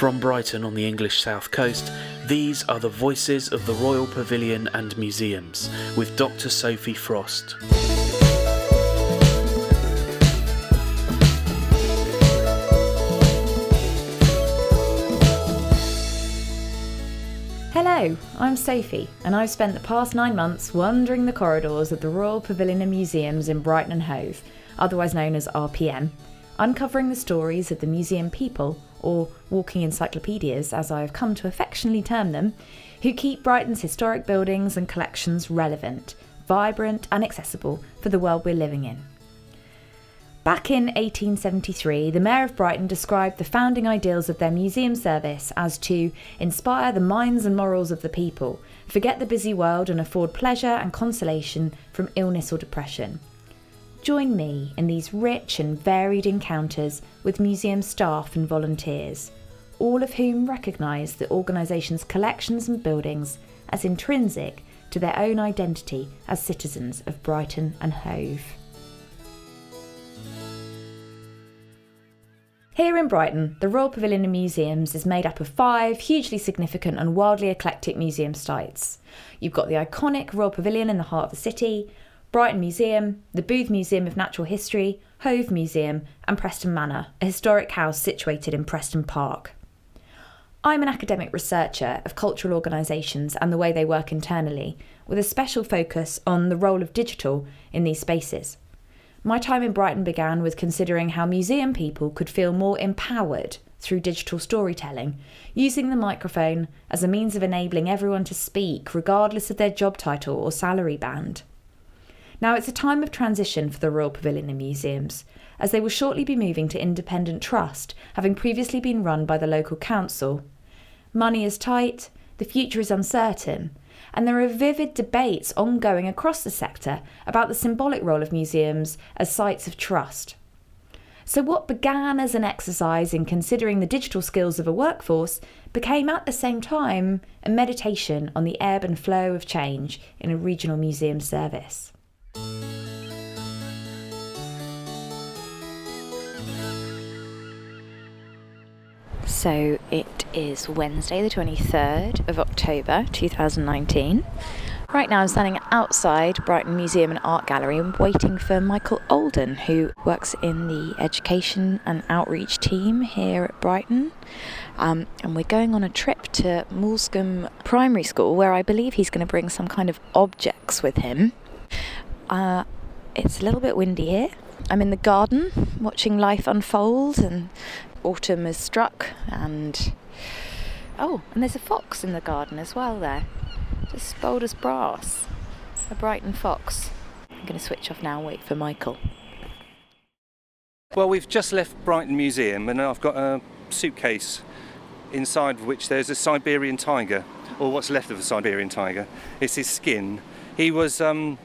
From Brighton on the English south coast, these are the voices of the Royal Pavilion and Museums with Dr. Sophie Frost. Hello, I'm Sophie, and I've spent the past nine months wandering the corridors of the Royal Pavilion and Museums in Brighton and Hove, otherwise known as RPM, uncovering the stories of the museum people or walking encyclopedias, as I have come to affectionately term them, who keep Brighton's historic buildings and collections relevant, vibrant, and accessible for the world we're living in. Back in 1873, the Mayor of Brighton described the founding ideals of their museum service as to inspire the minds and morals of the people, forget the busy world, and afford pleasure and consolation from illness or depression. Join me in these rich and varied encounters with museum staff and volunteers, all of whom recognise the organisation's collections and buildings as intrinsic to their own identity as citizens of Brighton and Hove. Here in Brighton, the Royal Pavilion and Museums is made up of five hugely significant and wildly eclectic museum sites. You've got the iconic Royal Pavilion in the heart of the city, Brighton Museum, the Booth Museum of Natural History, Hove Museum, and Preston Manor, a historic house situated in Preston Park. I'm an academic researcher of cultural organisations and the way they work internally, with a special focus on the role of digital in these spaces. My time in Brighton began with considering how museum people could feel more empowered through digital storytelling, using the microphone as a means of enabling everyone to speak, regardless of their job title or salary band. Now, it's a time of transition for the Royal Pavilion and Museums, as they will shortly be moving to independent trust, having previously been run by the local council. Money is tight, the future is uncertain, and there are vivid debates ongoing across the sector about the symbolic role of museums as sites of trust. So, what began as an exercise in considering the digital skills of a workforce became at the same time a meditation on the ebb and flow of change in a regional museum service. So it is Wednesday, the 23rd of October 2019. Right now, I'm standing outside Brighton Museum and Art Gallery and waiting for Michael Alden, who works in the education and outreach team here at Brighton. Um, and we're going on a trip to Moulsecoomb Primary School, where I believe he's going to bring some kind of objects with him. Uh, it's a little bit windy here. I'm in the garden watching life unfold, and autumn has struck. And oh, and there's a fox in the garden as well there, just bold as brass. A Brighton fox. I'm going to switch off now and wait for Michael. Well, we've just left Brighton Museum, and I've got a suitcase inside which there's a Siberian tiger, or what's left of a Siberian tiger. It's his skin. He was um,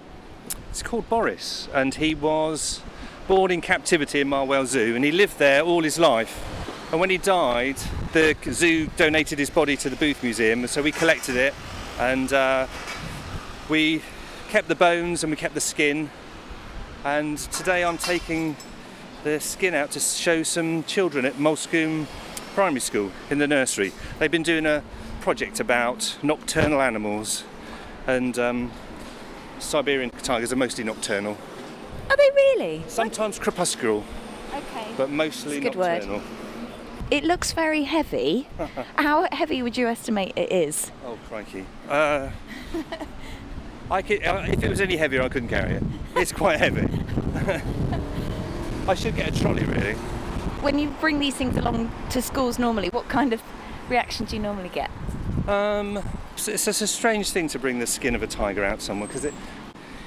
it's called Boris, and he was born in captivity in Marwell Zoo, and he lived there all his life. And when he died, the zoo donated his body to the Booth Museum, so we collected it, and uh, we kept the bones and we kept the skin. And today I'm taking the skin out to show some children at Moulsecoomb Primary School in the nursery. They've been doing a project about nocturnal animals, and um, Siberian tigers are mostly nocturnal. Are they really? Sometimes crepuscular, Okay. but mostly good word. nocturnal. It looks very heavy. How heavy would you estimate it is? Oh crikey! Uh, I could, uh, if it was any heavier, I couldn't carry it. It's quite heavy. I should get a trolley, really. When you bring these things along to schools normally, what kind of reaction do you normally get? Um, it's, it's a strange thing to bring the skin of a tiger out somewhere because it,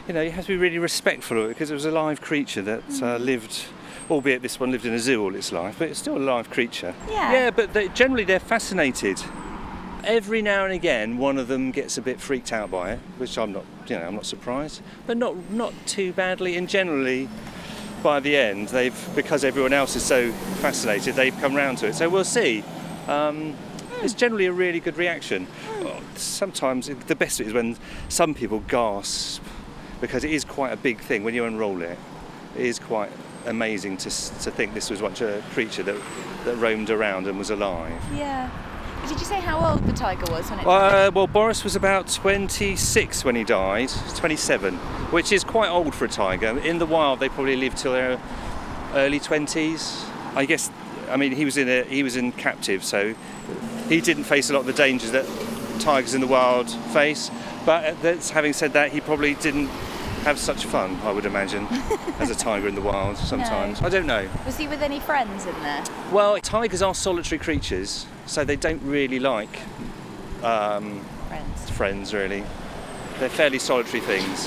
you know, you have to be really respectful of it because it was a live creature that uh, lived, albeit this one lived in a zoo all its life, but it's still a live creature. Yeah. Yeah, but they, generally they're fascinated. Every now and again, one of them gets a bit freaked out by it, which I'm not, you know, I'm not surprised, but not not too badly. And generally, by the end, they've because everyone else is so fascinated, they've come round to it. So we'll see. Um, it's generally a really good reaction. Sometimes it- the best is when some people gasp because it is quite a big thing when you unroll it. It is quite amazing to, to think this was once a creature that, that roamed around and was alive. Yeah. Did you say how old the tiger was when it Uh, well, Boris was about 26 when he died, 27, which is quite old for a tiger. In the wild, they probably live till their early 20s. I guess. I mean, he was in a he was in captive, so he didn't face a lot of the dangers that tigers in the wild face. But that's, having said that, he probably didn't have such fun, I would imagine, as a tiger in the wild. Sometimes I don't know. was he with any friends in there? Well, tigers are solitary creatures, so they don't really like um, Friends. friends, really. They're fairly solitary things.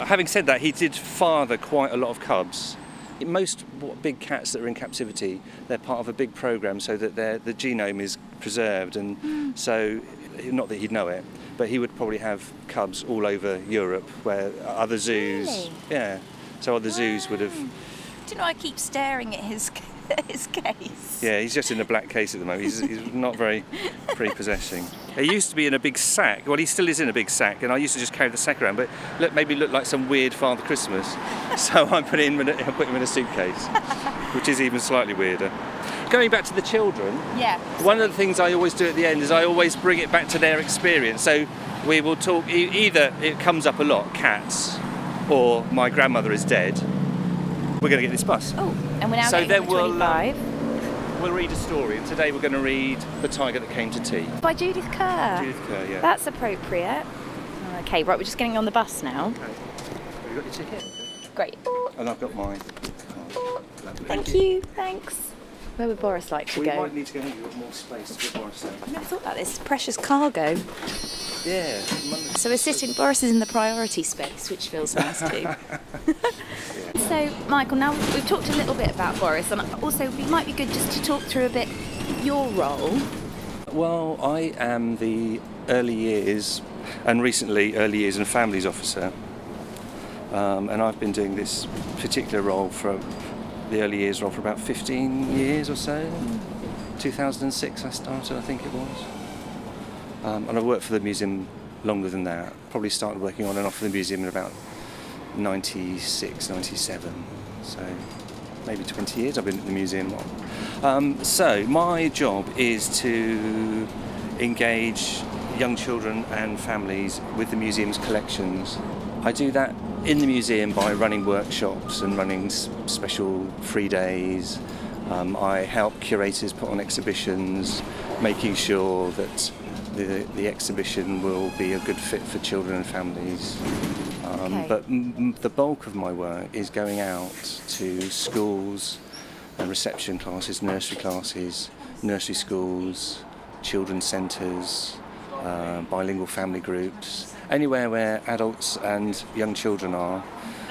Having said that, he did father quite a lot of cubs. Most big cats that are in captivity, they're part of a big program so that their the genome is preserved, and hmm. so not that he'd know it, but he would probably have cubs all over Europe where uh, other zoos, Really? yeah. So other zoos would have. Do you know I keep staring at his his case? Yeah, he's just in a black case at the moment. He's, he's not very prepossessing. He used to be in a big sack. Well, he still is in a big sack, and I used to just carry the sack around. But look, maybe look like some weird Father Christmas. So I put him in a, I put him in a suitcase, which is even slightly weirder. Going back to the children, Yeah. one of the things I always do at the end is I always bring it back to their experience. So we will talk. Either it comes up a lot, cats, or my grandmother is dead. We're going to get this bus. Oh, and we're now So then we'll, um, We'll read a story, and today we're going to read The Tiger That Came to Tea. by Judith Kerr. Judith Kerr, yeah. That's appropriate. Okay, right, we're just getting on the bus now. Okay. Have you got your ticket? Great. And I've got mine. Lovely. Thank you. Thanks. Where would Boris like to We go? might need to go and get more space to put Boris down. I've never thought about this. Precious cargo. Yeah. So we're sitting, Boris is in the priority space, which feels nice too. so, Michael, now we've talked a little bit about Boris, and also it might be good just to talk through a bit your role. Well, I am the early years and recently early years and families officer. Um, and I've been doing this particular role for the early years role for about 15 years or so. 2006 I started, I think it was. Um, and I've worked for the museum longer than that. Probably started working on and off the museum in about 96, 97. So maybe 20 years I've been at the museum. Um, so my job is to engage young children and families with the museum's collections. I do that in the museum by running workshops and running special free days. Um, I help curators put on exhibitions, making sure that the, the exhibition will be a good fit for children and families. Um, Okay. But m- the bulk of my work is going out to schools and reception classes, nursery classes, nursery schools, children's centres, uh, bilingual family groups, anywhere where adults and young children are,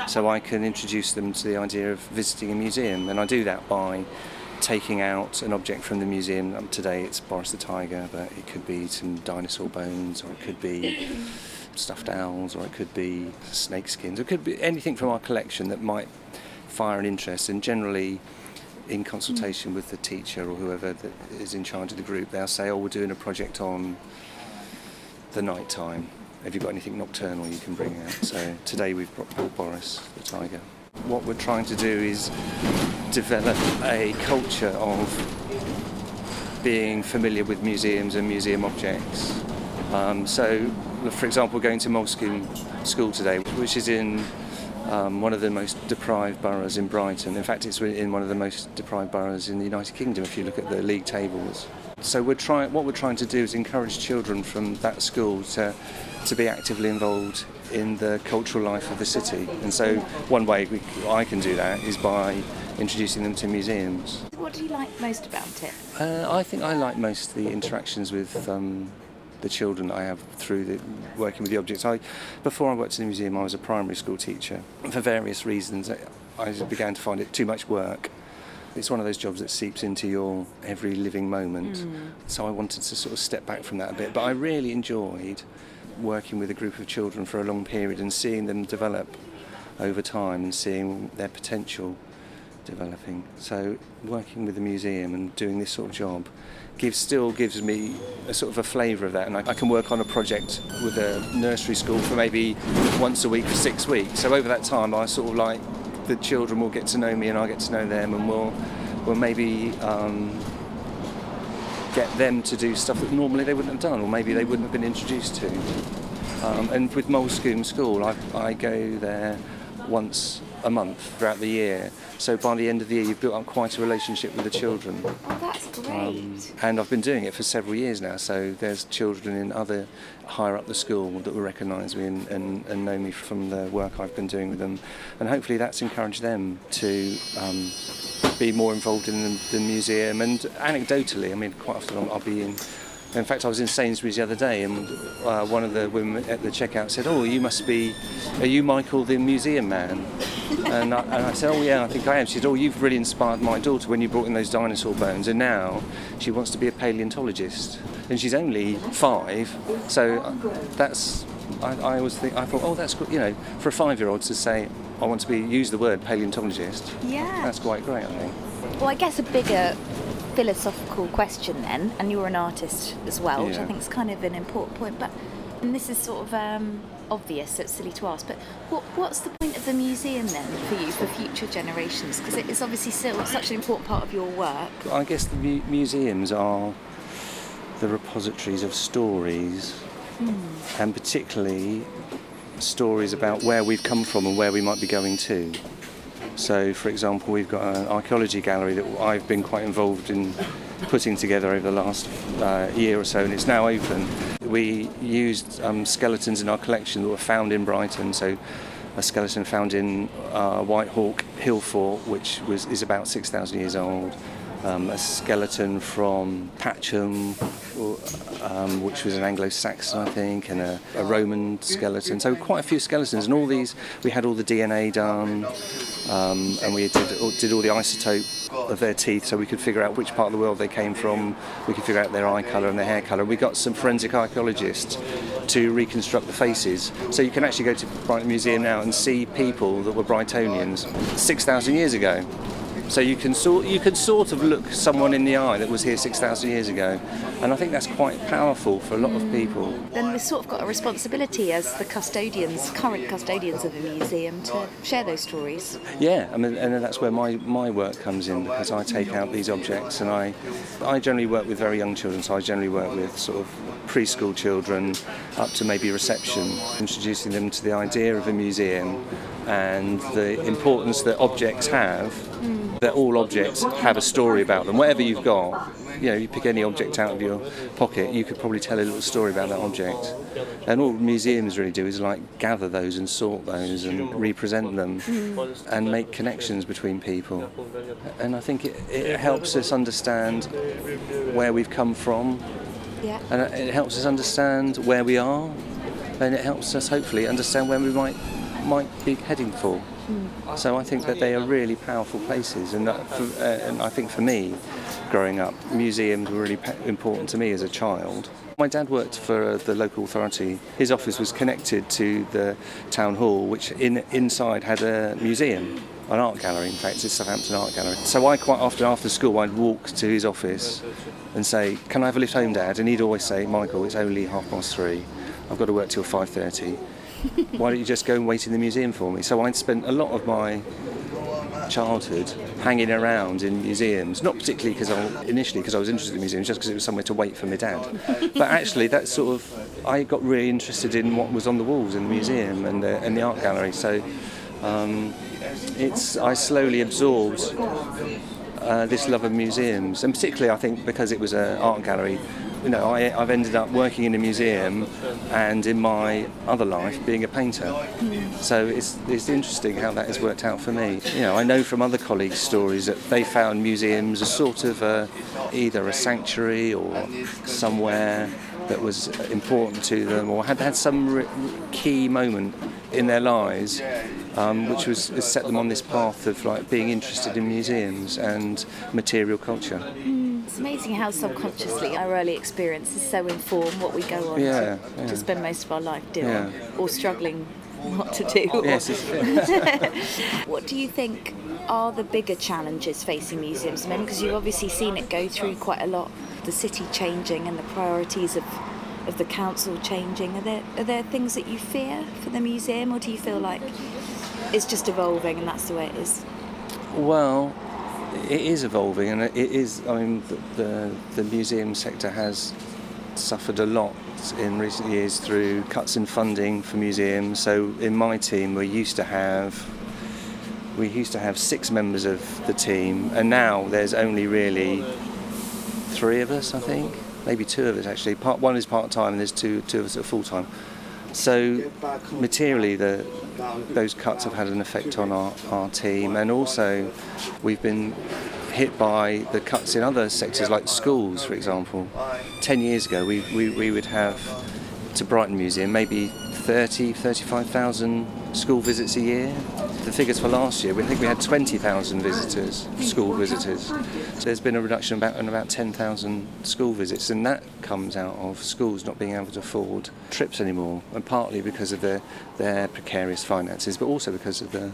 so I can introduce them to the idea of visiting a museum. And I do that by taking out an object from the museum. Um, today it's Boris the Tiger, but it could be some dinosaur bones, or it could be stuffed owls, or it could be snake skins, or it could be anything from our collection that might fire an interest. And generally, in consultation with the teacher or whoever that is in charge of the group, they'll say, "Oh, we're doing a project on the night time. Have you got anything nocturnal you can bring out?" So today we've brought brought Boris the tiger. What we're trying to do is develop a culture of being familiar with museums and museum objects. Um, so, for example, going to Moulsecoomb School today, which is in um, one of the most deprived boroughs in Brighton. In fact, it's in one of the most deprived boroughs in the United Kingdom if you look at the league tables. So we're. What we're trying to do is encourage children from that school to to be actively involved in the cultural life of the city. And so one way we, I can do that is by introducing them to museums. What do you like most about it? Uh, I think I like most the interactions with um, the children that I have through the, working with the objects. I, before I worked in the museum, I was a primary school teacher. For various reasons, I, I began to find it too much work. It's one of those jobs that seeps into your every living moment. So I wanted to sort of step back from that a bit. But I really enjoyed working with a group of children for a long period and seeing them develop over time and seeing their potential developing. So working with the museum and doing this sort of job gives still gives me a sort of a flavour of that, and I, I can work on a project with a nursery school for maybe once a week for six weeks. So over that time, I sort of like the children will get to know me and I get to know them, and we'll or maybe um, get them to do stuff that normally they wouldn't have done, or maybe they wouldn't have been introduced to. Um, and with Moulsecoomb School, I, I go there once a month throughout the year. So by the end of the year, you've built up quite a relationship with the children. Oh, that's great. Um, and I've been doing it for several years now. So there's children in other higher up the school that will recognise me and, and, and know me from the work I've been doing with them. And hopefully that's encouraged them to um, be more involved in the, the museum. And anecdotally, I mean, quite often I'll, I'll be in. In fact, I was in Sainsbury's the other day, and uh, one of the women at the checkout said, "Oh, you must be, are you Michael the museum man?" And I, and I said, "Oh yeah, I think I am." She said, "Oh, you've really inspired my daughter when you brought in those dinosaur bones, and now she wants to be a paleontologist, and she's only five, so that's." I, I always think I thought, oh, that's good. You know, for a five-year-old to say, I want to be use the word paleontologist. Yeah. That's quite great, I think. Well, I guess a bigger philosophical question then, and you're an artist as well, which I think is kind of an important point. But and this is sort of um, obvious, so it's silly to ask. But what, what's the point of the museum then for you for future generations? Because it is obviously still such an important part of your work. I guess the mu- museums are the repositories of stories, and particularly stories about where we've come from and where we might be going to. So, for example, we've got an archaeology gallery that I've been quite involved in putting together over the last uh, year or so, and it's now open. We used um, skeletons in our collection that were found in Brighton, so a skeleton found in uh, Whitehawk Hill Fort, which was, is about 6,000 years old. Um, a skeleton from Patcham, um, which was an Anglo-Saxon, I think, and a, a Roman skeleton. So quite a few skeletons, and all these we had all the DNA done, um, and we did, did all the isotope of their teeth, so we could figure out which part of the world they came from. We could figure out their eye colour and their hair colour. We got some forensic archaeologists to reconstruct the faces, so you can actually go to Brighton Museum now and see people that were Brightonians 6,000 years ago. So you can sort you can sort of look someone in the eye that was here 6,000 years ago, and I think that's quite powerful for a lot of people. Then we've sort of got a responsibility as the custodians, current custodians of the museum, to share those stories. Yeah, I mean, and that's where my, my work comes in because I take out these objects and I I generally work with very young children, so I generally work with sort of preschool children up to maybe reception, introducing them to the idea of a museum and the importance that objects have. Mm. That all objects have a story about them. Whatever you've got, you know, you pick any object out of your pocket, you could probably tell a little story about that object. And all museums really do is like gather those and sort those and represent them mm. and make connections between people. And I think it, it helps us understand where we've come from Yeah. and it helps us understand where we are and it helps us hopefully understand where we might might be heading for. So I think that they are really powerful places, and, that for, uh, and I think for me, growing up, museums were really pa- important to me as a child. My dad worked for uh, the local authority. His office was connected to the town hall, which in, inside had a museum, an art gallery. In fact, it's Southampton Art Gallery. So I quite often after school, I'd walk to his office and say, "Can I have a lift home, Dad?" And he'd always say, "Michael, it's only half past three. I've got to work till 5:30." Why don't you just go and wait in the museum for me? So I'd spent a lot of my childhood hanging around in museums, not particularly because I initially because I was interested in museums, just because it was somewhere to wait for my dad. But actually, that sort of I got really interested in what was on the walls in the museum and the, and the art gallery. So um, it's I slowly absorbed uh, this love of museums, and particularly I think because it was an art gallery. You know, I, I've ended up working in a museum, and in my other life being a painter. So it's it's interesting how that has worked out for me. You know, I know from other colleagues' stories that they found museums as sort of a, either a sanctuary or somewhere that was important to them, or had had some key moment in their lives um, which was set them on this path of like being interested in museums and material culture. It's amazing how subconsciously our early experiences so inform what we go on Yeah, to, yeah. to spend most of our life doing Yeah. or struggling not to do. Yes, What do you think are the bigger challenges facing museums? I mean, because you've obviously seen it go through quite a lot, the city changing and the priorities of, of the council changing. Are there are there things that you fear for the museum, or do you feel like it's just evolving and that's the way it is? well, it is evolving, and it is. I mean, the, the the museum sector has suffered a lot in recent years through cuts in funding for museums. So in my team, we used to have we used to have six members of the team, and now there's only really three of us, I think, maybe two of us actually. Part one is part time, and there's two two of us that are full time. So materially, the, those cuts have had an effect on our, our team, and also we've been hit by the cuts in other sectors like schools, for example. Ten years ago, we, we, we would have to Brighton Museum maybe 30, 35,000 school visits a year. The figures for last year, we think we had 20,000 visitors, school visitors. So there's been a reduction about in about 10,000 school visits, and that comes out of schools not being able to afford trips anymore, and partly because of their their precarious finances, but also because of the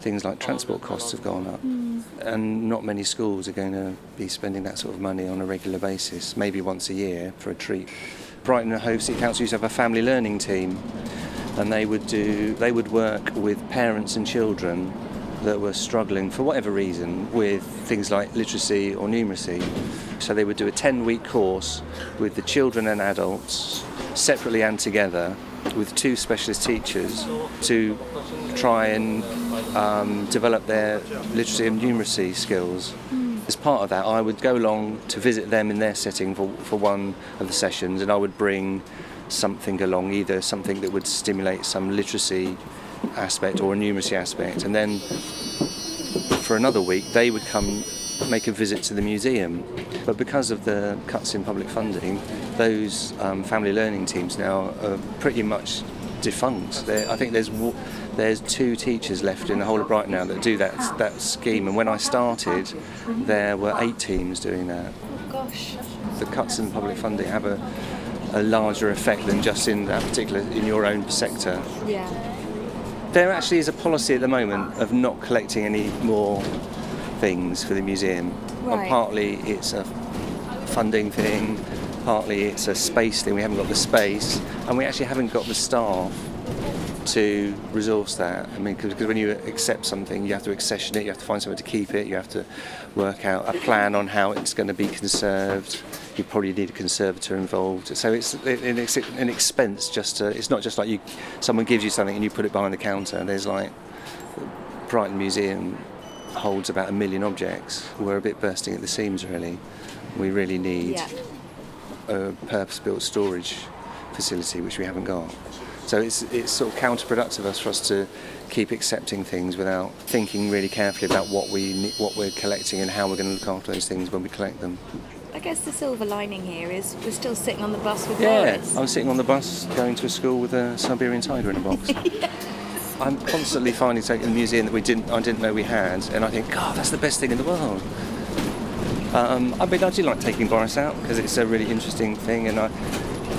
things like transport costs have gone up, mm. and not many schools are going to be spending that sort of money on a regular basis, maybe once a year for a treat. Brighton and Hove City Council used to have a family learning team, and they would do they would work with parents and children that were struggling for whatever reason with things like literacy or numeracy. So they would do a 10 week course with the children and adults separately and together with two specialist teachers to try and um, develop their literacy and numeracy skills. As part of that, I would go along to visit them in their setting for, for one of the sessions, and I would bring something along, either something that would stimulate some literacy aspect or a numeracy aspect, and then for another week they would come make a visit to the museum. But because of the cuts in public funding, those um, family learning teams now are pretty much defunct. There, I think there's there's two teachers left in the whole of Brighton now that do that that scheme. And when I started, there were eight teams doing that. Gosh. The cuts in public funding have a, a larger effect than just in that particular in your own sector. Yeah. There actually is a policy at the moment of not collecting any more things for the museum. Right. And partly it's a funding thing, partly it's a space thing. We haven't got the space, and we actually haven't got the staff to resource that. I mean, because when you accept something, you have to accession it, you have to find somewhere to keep it, you have to work out a plan on how it's going to be conserved. You probably need a conservator involved. So it's an an expense. Just to, it's not just like you, someone gives you something and you put it behind the counter. There's like Brighton Museum holds about a million objects. We're a bit bursting at the seams, really. We really need Yeah. a purpose-built storage facility, which we haven't got. So it's it's sort of counterproductive us for us to keep accepting things without thinking really carefully about what we what we're collecting and how we're going to look after those things when we collect them. I guess the silver lining here is we're still sitting on the bus with Boris. Yeah, Boris. I was sitting on the bus going to a school with a Siberian tiger in a box. I'm constantly finding something in the museum that we didn't I didn't know we had, and I think, God, that's the best thing in the world. Um, I mean, I do like taking Boris out because it's a really interesting thing, and I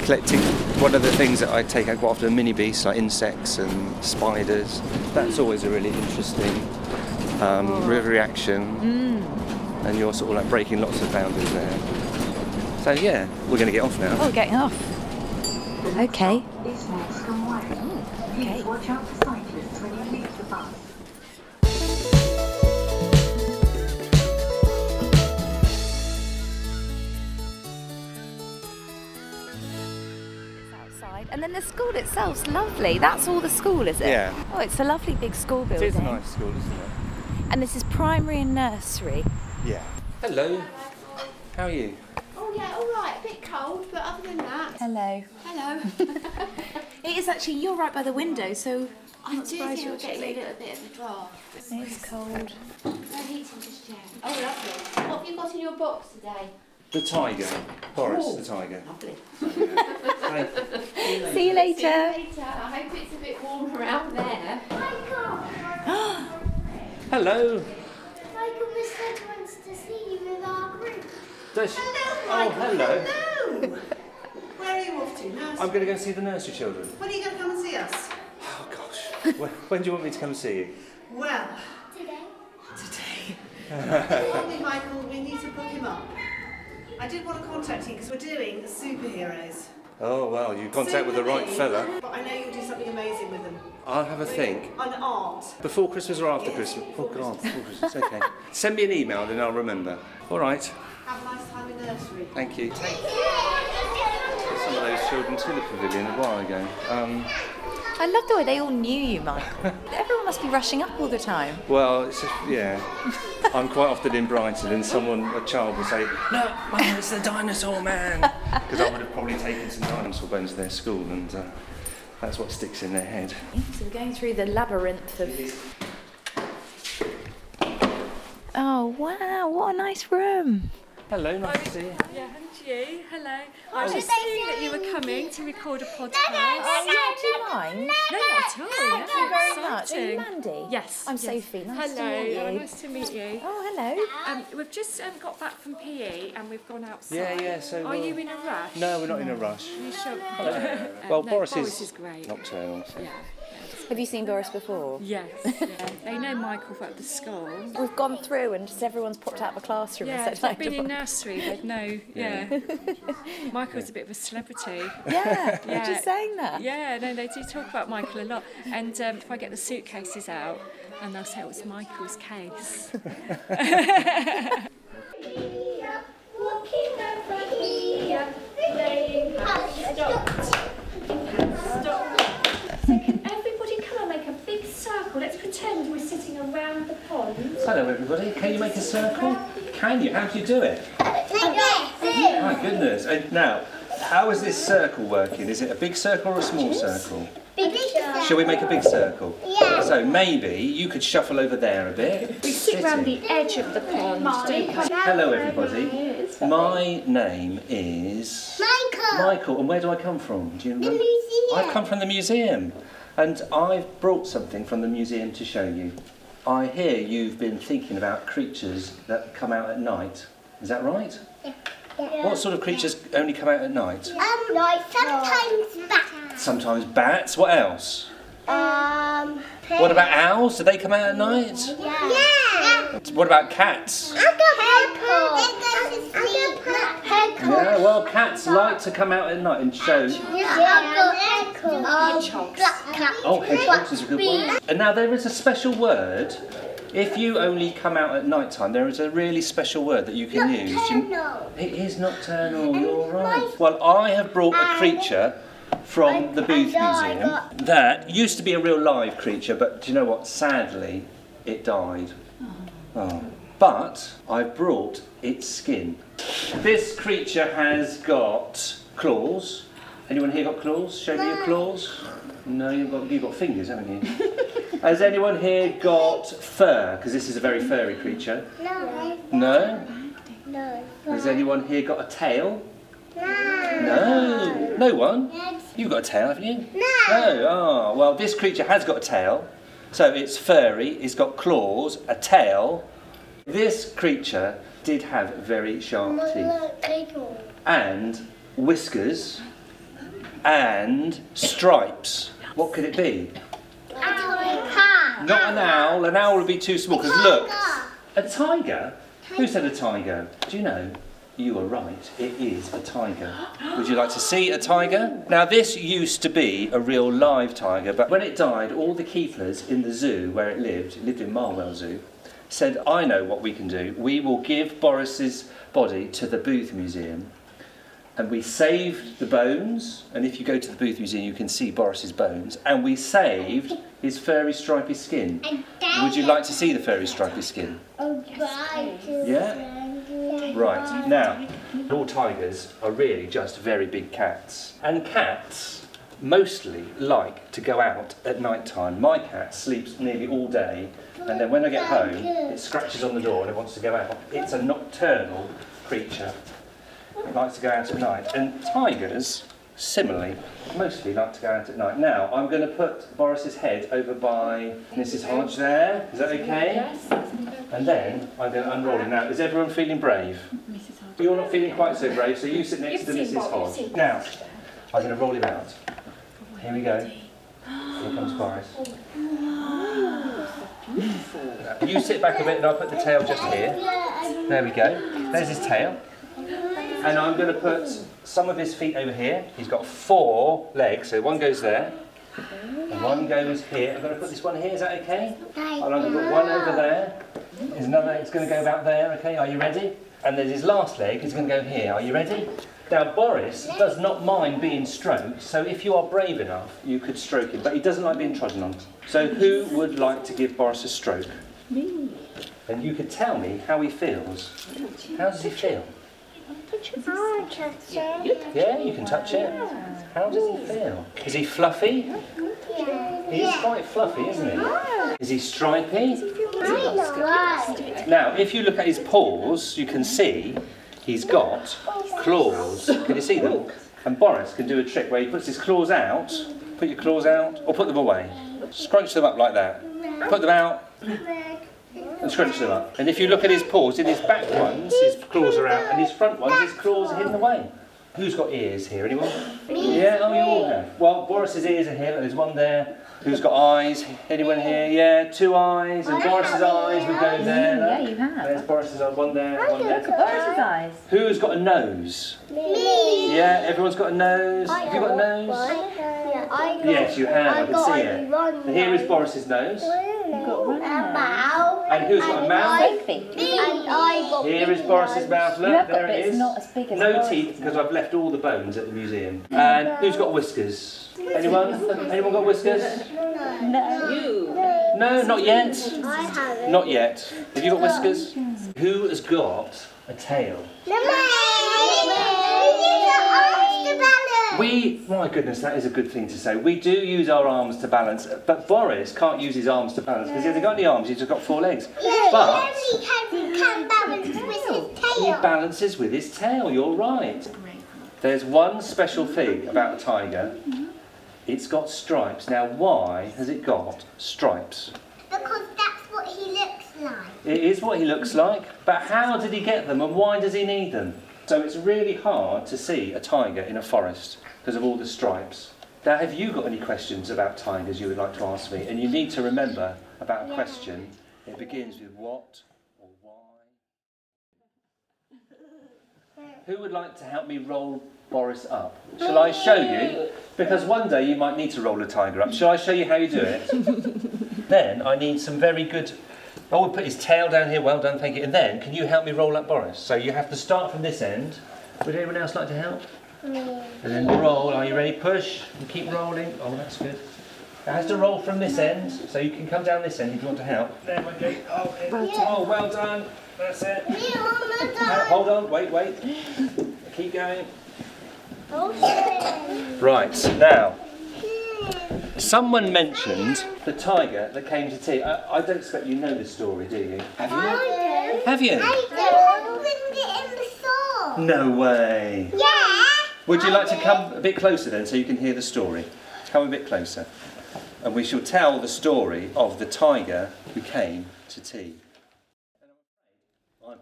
collecting. One of the things that I take out quite often are mini beasts like insects and spiders. That's always a really interesting um, re- reaction, and you're sort of like breaking lots of boundaries there. So yeah, we're going to get off now. Oh, getting off. Okay. is next on way. Please watch out for cyclists when you leave the bus. And then the school itself's lovely. That's all the school, is it? Yeah. Oh, it's a lovely big school building. is a nice school, isn't it? And this is primary and nursery. Yeah. Hello. How are you? Oh yeah, all right. A bit cold, but other than that, Hello. hello. It is actually, you're right by the window, so i'm do surprised think you're we're getting a little bit of a draft. it's cold. No heating just yet. Oh, lovely. What have you got in your box today? The tiger. Boris oh. the tiger. Lovely. See you See you later. later. I hope it's a bit warm around there. Michael! Hello. Michael Miss Head wants to see you with our group. Does she- Oh, hello. Where are you off to? Nurse? I'm going to go see the nursery children. When are you going to come and see us? Oh gosh. when, when do you want me to come and see you? Well, Today. today. Told me, Michael, we need to book him up. I did want to contact you because we're doing superheroes. Oh well, you contact with the right fella. But I know you'll do something amazing with them. I'll have a think. An art. Before Christmas or after Christmas? Oh God, before Christmas. Okay. Send me an email, then I'll remember. All right. Have a nice time in nursery. Thank you. Some of those children to the pavilion a while ago. Um, I love the way they all knew you, Michael. Everyone must be rushing up all the time. well, it's just, yeah. I'm quite often in Brighton, and someone, a child, will say, "Look, Mum, it's the dinosaur man," because I would have probably taken some dinosaur bones to their school, and uh, that's what sticks in their head. So we're going through the labyrinth of. Oh wow! What a nice room. Hello, nice to see you. Yeah, and you. Hello. I was just seeing that you were coming to record a podcast. Oh, do you mind? No, not at all. Thank yeah, you very much. Are you. Mandy? Yes. I'm yes. Sophie. Nice hello. to meet you. Oh, nice to meet you. Oh, hello. Um, we've just um, got back from PE and we've gone outside. Yeah, yeah, so Are we'll- you in a rush? No, we're not in a rush. You sure? Well, Um, no, Boris, Boris is, is great. nocturnal. So. Yeah. Have you seen Boris before? Yes. Yeah. they know Michael at the school. We've gone through and just everyone's popped out of a classroom Yeah, and said, they've been in nursery, they'd know. Yeah. Michael's a bit of a celebrity. Yeah, we're Yeah. just saying that. Yeah, no, they do talk about Michael a lot. And um, if I get the suitcases out, and they'll say it was Michael's case. Walking over here, playing Everybody come and make a big circle. Let's pretend we're sitting around the pond. Hello, everybody. Can you make a circle? Can you? How do you do it? My goodness. And now, how is this circle working? Is it a big circle or a small circle? Big circle. Shall we make a big circle? Yeah. So maybe you could shuffle over there a bit. We sit around the edge of the pond. Hello, everybody. My name is Michael. Michael, and where do I come from? Do you The remember? museum. I've come from the museum, and I've brought something from the museum to show you. I hear you've been thinking about creatures that come out at night. Is that right? Yeah. What sort of creatures only come out at night? Um, like sometimes bats. Sometimes bats. What else? Um, What about owls? Do they come out at night? yeah. What about cats? Yeah, well, cats like to come out at night and show. Oh, hedgehogs is a good one. And now there is a special word. If you only come out at night time, there is a really special word that you can use. You- It is nocturnal, you're right. Well, I have brought a creature from the Booth Museum that used to be a real live creature, but do you know what? Sadly, it died. Oh. But I've brought its skin. This creature has got claws. Anyone here got claws? Show me your claws. No, you've got you've got fingers, haven't you? Has anyone here got fur? Because this is a very furry creature. No. No? No. Has anyone here got a tail? No. No one. You've got a tail, haven't you? No. Oh, well, this creature has got a tail. So it's furry, it's got claws, a tail. This creature did have very sharp teeth and whiskers and stripes. What could it be? Not an owl. An owl would be too small. Because look, a tiger. Who said a tiger? Do you know? You are right. It is a tiger. Would you like to see a tiger? Now, this used to be a real live tiger, but when it died, all the keepers in the zoo where it lived, it lived in Marwell Zoo, said, I know what we can do. We will give Boris's body to the Booth Museum. And we saved the bones, and if you go to the Booth Museum, you can see Boris's bones. And we saved his furry, stripy skin. Would you like to see the furry, stripy skin? Yeah? Right, now, all tigers are really just very big cats. And cats mostly like to go out at night time. My cat sleeps nearly all day, and then when I get home, it scratches on the door and it wants to go out. It's a nocturnal creature. It likes to go out at night. And tigers, similarly, mostly like to go out at night. Now, I'm going to put Boris's head over by Mrs. Hodge there. Is that okay? Yes. And then I'm going to unroll him. Now, is everyone feeling brave? Mrs. Hodge. You're not feeling quite so brave, so you sit next to Mrs. Hodge. Now, I'm going to roll him out. Here we go. Here comes Boris. You sit back a bit and I'll put the tail just here. There we go. There's his tail. And I'm going to put some of his feet over here. He's got four legs, so one goes there, and one goes here. I'm going to put this one here. Is that okay? And I'm going to put one over there. There's another. It's going to go about there. Okay. Are you ready? And there's his last leg is going to go here. Are you ready? Now Boris does not mind being stroked, so if you are brave enough, you could stroke him. But he doesn't like being trodden on. So who would like to give Boris a stroke? Me. And you could tell me how he feels. How does he feel? Yeah, you can touch it. How does he feel? Is he fluffy? He is quite fluffy, isn't he? Is he stripy? Now, if you look at his paws, you can see he's got claws. Can you see them? And Boris can do a trick where he puts his claws out, put your claws out, or put them away. Scrunch them up like that. Put them out, and scrunch them up. And if you look at his paws, in his back ones, his claws are out, and his front ones, his claws are hidden away. Who's got ears here? Anyone? Yeah, oh, you all have. Well, Boris's ears are here. There's one there. Who's got eyes? Anyone here? Yeah, two eyes. And Boris's eyes would go there. Yeah, you have. There's Boris's eyes. One there, one there. Boris's eyes. Who's got a nose? Me. Yeah, everyone's got a nose. Have you got a nose? Yes, you have. I can see it. And here is Boris's nose. And who's got a mouth? Fake feet. And I got Here is Boris's mouth. Look, You have got there it bits is. not as big as no Boris's. teeth because I've left all the bones at the museum. And who's got whiskers? Anyone? Anyone got whiskers? No. No, not yet. I haven't. Not yet. Have you got whiskers? Who has got a tail? We, my goodness, that is a good thing to say. We do use our arms to balance, but Boris can't use his arms to balance because he hasn't got any arms, he's just got four legs. But He can balance with his he balances with his tail, you're right. There's one special thing about a tiger it's got stripes. Now, why has it got stripes? Because that's what he looks like. It is what he looks like, but how did he get them and why does he need them? So it's really hard to see a tiger in a forest because of all the stripes. Now, have you got any questions about tigers you would like to ask me? And you need to remember about a Yeah. question. It begins with what or why. Who would like to help me roll Boris up? Shall I show you? Because one day you might need to roll a tiger up. Shall I show you how you do it? then I need some very good. Oh, we'll put his tail down here. Well done, thank you. And then, can you help me roll up Boris? So you have to start from this end. Would anyone else like to help? Mm. And then roll. Are you ready? Push and keep rolling. Oh, that's good. It has to roll from this end, so you can come down this end if you want to help. There we go. Oh, it- oh well done. That's it. Me on the dog. hold on. Wait, wait. Keep going. Okay. Right now. Someone mentioned the tiger that came to tea. I, I don't expect you know this story, do you? Have you? I Have you? do. I opened it in the store. No way. Yeah. Would you like to come a bit closer then so you can hear the story? Come a bit closer. And we shall tell the story of the tiger who came to tea.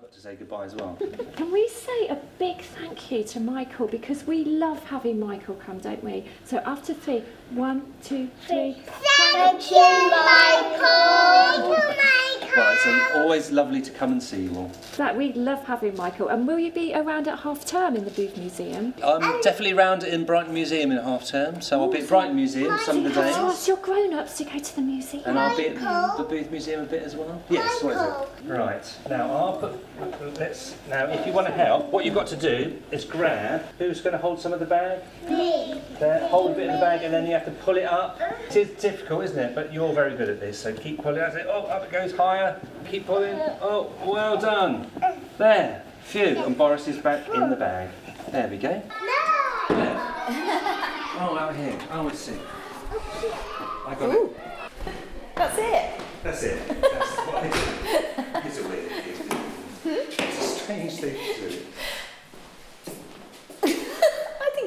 I've got to say goodbye as well. Can we say a big thank you to Michael because we love having Michael come, don't we? So after three, one, two, three. Thank you, Michael. Thank you, Michael. Well, it's um, always lovely to come and see you all. That we love having Michael. And will you be around at half term in the Booth Museum? I'm definitely round in Brighton Museum in half term, so I'll be at Brighton Museum some of the Of course, days. you're grown-ups to go to the museum. And I'll be at the Booth Museum a bit as well. Yes, what is it? Right. Now I'll put. Let's. Now, if you want to help, what you've got to do is grab. Who's going to hold some of the bag? Me. There. Hold a bit of the bag, and then you have to pull it up. It is difficult, isn't it? But you're very good at this, so keep pulling. That's it. Oh, up it goes higher. Keep pulling. Oh, well done. There. Phew. And Boris is back in the bag. There we go. No. Oh, out here. Oh, let's see. I got it. That's it. That's it. That's what I do. It's a weird thing. It's a strange thing to do.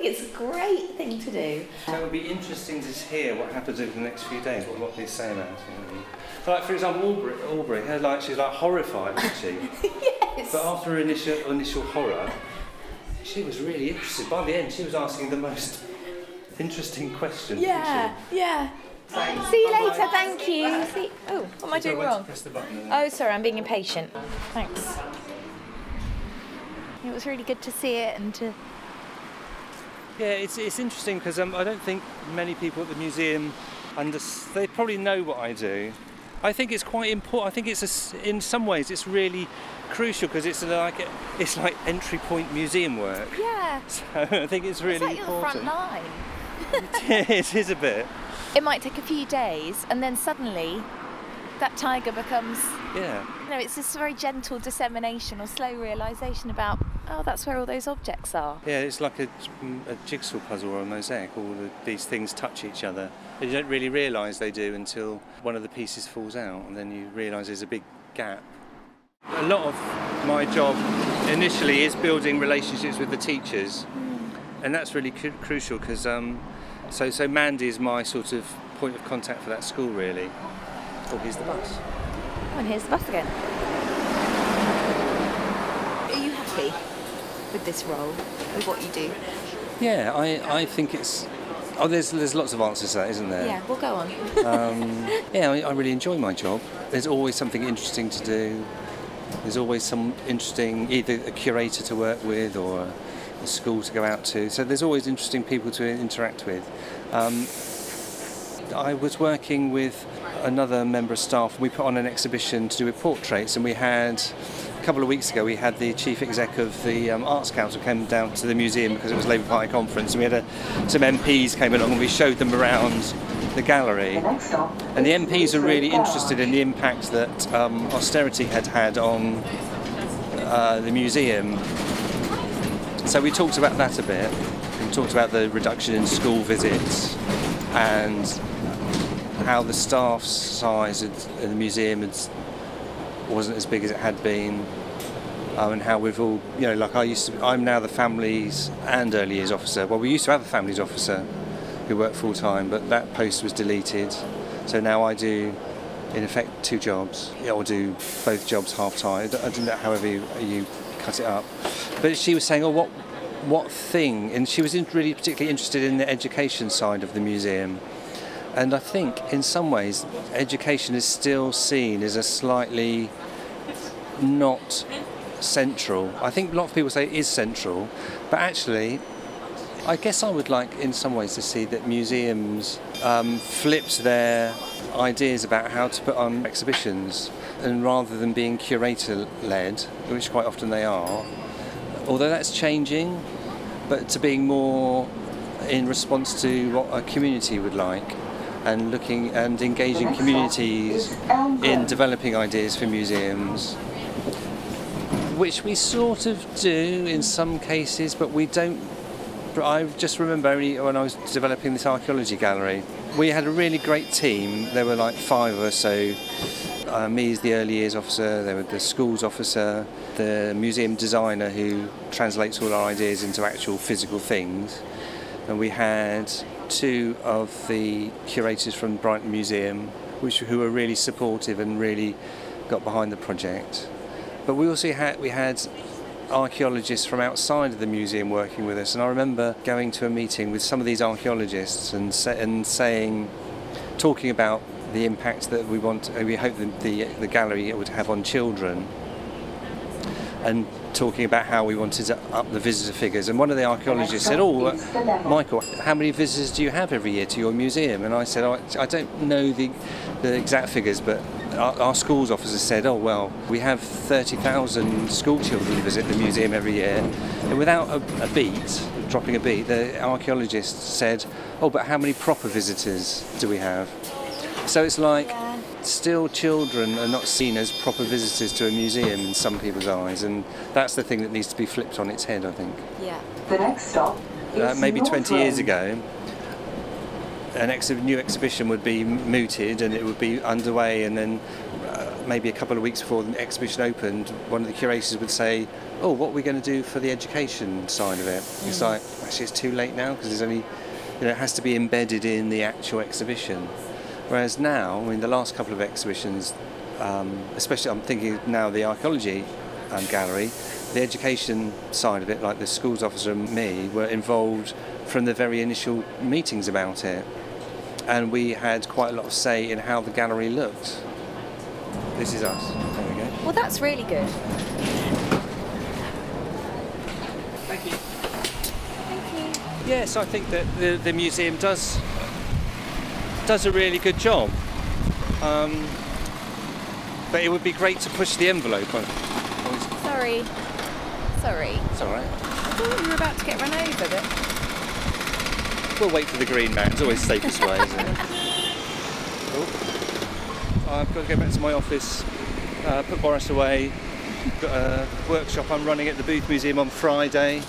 I think it's a great thing to do. So it would be interesting to hear what happens over the next few days, what, what they say about it. you know. Like, for example, Aubrey, Aubrey her, like, she's like horrified, wasn't she? Yes. But after her initial, initial horror, she was really interested. By the end, she was asking the most interesting questions. wasn't Yeah, yeah. Thanks. See you Bye-bye. later, thank you. See- oh, what am I doing wrong? Press the button and then- Oh, sorry, I'm being impatient. Thanks. It was really good to see it and to. Yeah, it's, it's interesting because um, I don't think many people at the museum under they probably know what I do. I think it's quite important. I think it's a in some ways it's really crucial because it's like it's like entry point museum work. Yeah. So I think it's really it's like you're the front important. line. it is a bit. It might take a few days, and then suddenly, that tiger becomes. Yeah. You know, it's this very gentle dissemination or slow realization about. Oh, that's where all those objects are. Yeah, it's like a, a jigsaw puzzle or a mosaic. All the, these things touch each other. And you don't really realise they do until one of the pieces falls out, and then you realise there's a big gap. A lot of my job initially is building relationships with the teachers, and that's really cru- crucial because um, so so Mandy is my sort of point of contact for that school really. Oh, here's the bus. Oh, and here's the bus again. Are you happy with this role, with what you do? Yeah, I, I think it's. Oh, there's there's lots of answers to that, isn't there? Yeah, we'll go on. Um, yeah, I, I really enjoy my job. There's always something interesting to do. There's always some interesting, either a curator to work with or a, school to go out to. So there's always interesting people to interact with. Um, I was working with another member of staff. We put on an exhibition to do with portraits, and we had a couple of weeks ago we had the chief exec of the um, Arts Council came down to the museum because it was Labour Party conference, and we had a, some MPs came along and we showed them around the gallery. And the MPs are really interested in the impact that um, austerity had had on uh, the museum. So we talked about that a bit. We talked about the reduction in school visits and how the staff size at, the museum had, wasn't as big as it had been. Um, and how we've all, you know, like I used to, I'm now the families and early years officer. Well, we used to have a families officer who worked full time, but that post was deleted. So now I do, in effect, two jobs, yeah, or do both jobs half time. I don't know however you, you cut it up. But she was saying, oh, what, what thing? And she was in, really particularly interested in the education side of the museum. And I think, in some ways, education is still seen as a slightly not central. I think a lot of people say it is central, but actually, I guess I would like, in some ways, to see that museums um, flipped their ideas about how to put on exhibitions, and rather than being curator-led, which quite often they are, although that's changing, but to being more in response to what a community would like and looking and engaging communities in developing ideas for museums. Which we sort of do in some cases but we don't I just remember when I was developing this archaeology gallery we had a really great team. There were like five us so uh, me as the early years officer there were the schools officer the museum designer who translates all our ideas into actual physical things. And we had two of the curators from Brighton Museum, which who were really supportive and really got behind the project. But we also had we had archaeologists from outside of the museum working with us, and I remember going to a meeting with some of these archaeologists and sa- and saying, talking about the impact that we want, we hope the, the the gallery would have on children and talking about how we wanted to up the visitor figures. And one of the archaeologists said, "Oh, uh, Michael, how many visitors do you have every year to your museum?" And I said, "I, I don't know the, the exact figures, but." Our, our schools officer said, "Oh well, we have 30,000 school children visit the museum every year." And without a, a beat, dropping a beat, the archaeologist said, "Oh, but how many proper visitors do we have?" So it's like still children are not seen as proper visitors to a museum in some people's eyes, and that's the thing that needs to be flipped on its head, I think. Yeah. The next stop Uh, maybe 20 years ago, an ex- new exhibition would be mooted and it would be underway, and then uh, maybe a couple of weeks before the exhibition opened, one of the curators would say, "Oh, what are we going to do for the education side of it?" It's like actually it's too late now because there's only, you know, it has to be embedded in the actual exhibition. Whereas now, I mean, the last couple of exhibitions, um, especially I'm thinking now the archaeology um, gallery, the education side of it, like the schools officer and me, were involved from the very initial meetings about it. And we had quite a lot of say in how the gallery looked. This is us. There we go. Well, that's really good. Thank you. Thank you. Yes, I think that the, the museum does does a really good job. Um, but it would be great to push the envelope. on- Sorry. Sorry. It's all right. I thought you were about to get run over, but We'll wait for the green man. It's always the safest way, isn't it? Oh. I've got to go back to my office, uh, put Boris away. Got a workshop I'm running at the Booth Museum on Friday,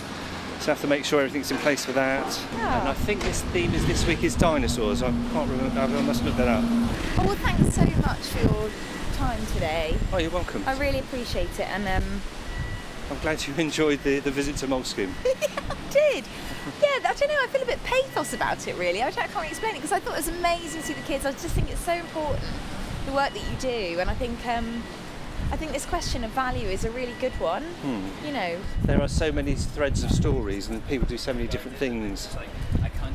so I have to make sure everything's in place for that. And I think this theme is this week is dinosaurs. I can't remember. I must look that up. Oh well, thanks so much for your time today. Oh, you're welcome. I really appreciate it, and um, I'm glad you enjoyed the, the visit to Moulsecoomb. I did. Yeah, I don't know. I feel a bit pathos about it, really. I, I can't explain it because I thought it was amazing to see the kids. I just think it's so important the work that you do, and I think um, I think this question of value is a really good one. Hmm. You know, There are so many threads of stories, and people do so many different things.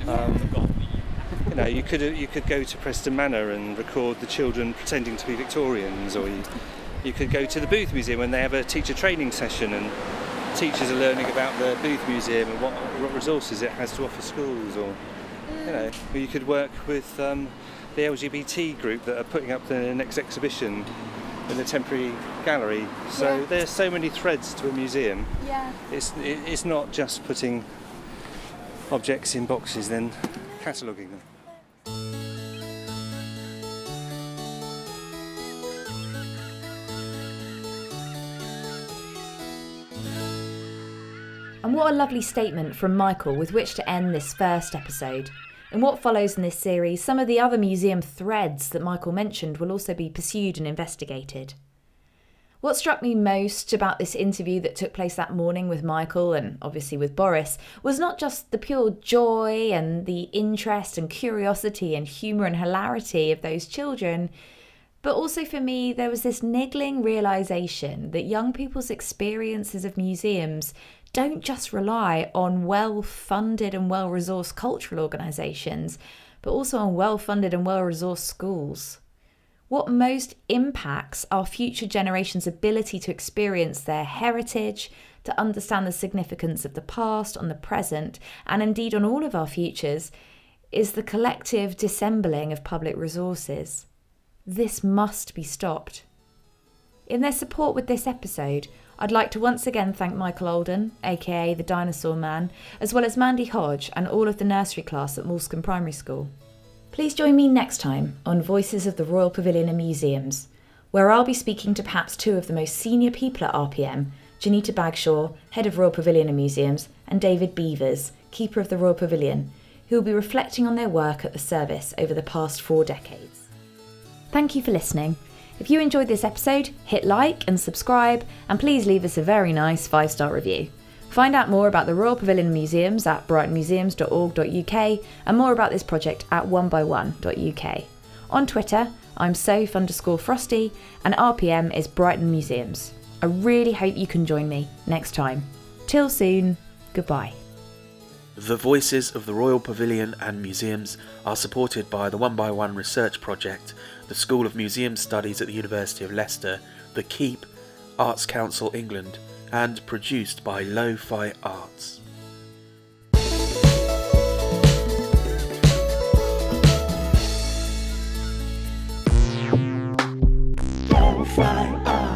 Um, you know, you could you could go to Preston Manor and record the children pretending to be Victorians, or you, you could go to the Booth Museum and they have a teacher training session and teachers are learning about the Booth Museum and what, what resources it has to offer schools, or you know, or you could work with um, the LGBT group that are putting up the next exhibition in the temporary gallery. So Yeah. there's so many threads to a museum. yeah. It's, it- it's not just putting objects in boxes, then cataloguing them. And what a lovely statement from Michael with which to end this first episode. In what follows in this series, some of the other museum threads that Michael mentioned will also be pursued and investigated. What struck me most about this interview that took place that morning with Michael and obviously with Boris was not just the pure joy and the interest and curiosity and humour and hilarity of those children, but also for me, there was this niggling realization that young people's experiences of museums don't just rely on well funded and well resourced cultural organisations, but also on well funded and well resourced schools. What most impacts our future generations' ability to experience their heritage, to understand the significance of the past on the present, and indeed on all of our futures, is the collective dissembling of public resources. This must be stopped. In their support with this episode, I'd like to once again thank Michael Alden, aka the Dinosaur Man, as well as Mandy Hodge and all of the nursery class at Moulsecoomb Primary School. Please join me next time on Voices of the Royal Pavilion and Museums, where I'll be speaking to perhaps two of the most senior people at RPM Janita Bagshawe, Head of Royal Pavilion and Museums, and David Beevers, Keeper of the Royal Pavilion, who will be reflecting on their work at the service over the past four decades. Thank you for listening. If you enjoyed this episode, hit like and subscribe, and please leave us a very nice five star review. Find out more about the Royal Pavilion Museums at brightonmuseums.org.uk and more about this project at onebyone.uk. On Twitter, I'm Soph underscore Frosty, and RPM is Brighton Museums. I really hope you can join me next time. Till soon, goodbye. The voices of the Royal Pavilion and Museums are supported by the One by One Research Project, the School of Museum Studies at the University of Leicester, The Keep, Arts Council England, and produced by Lo-Fi Arts. Lo-Fi Arts.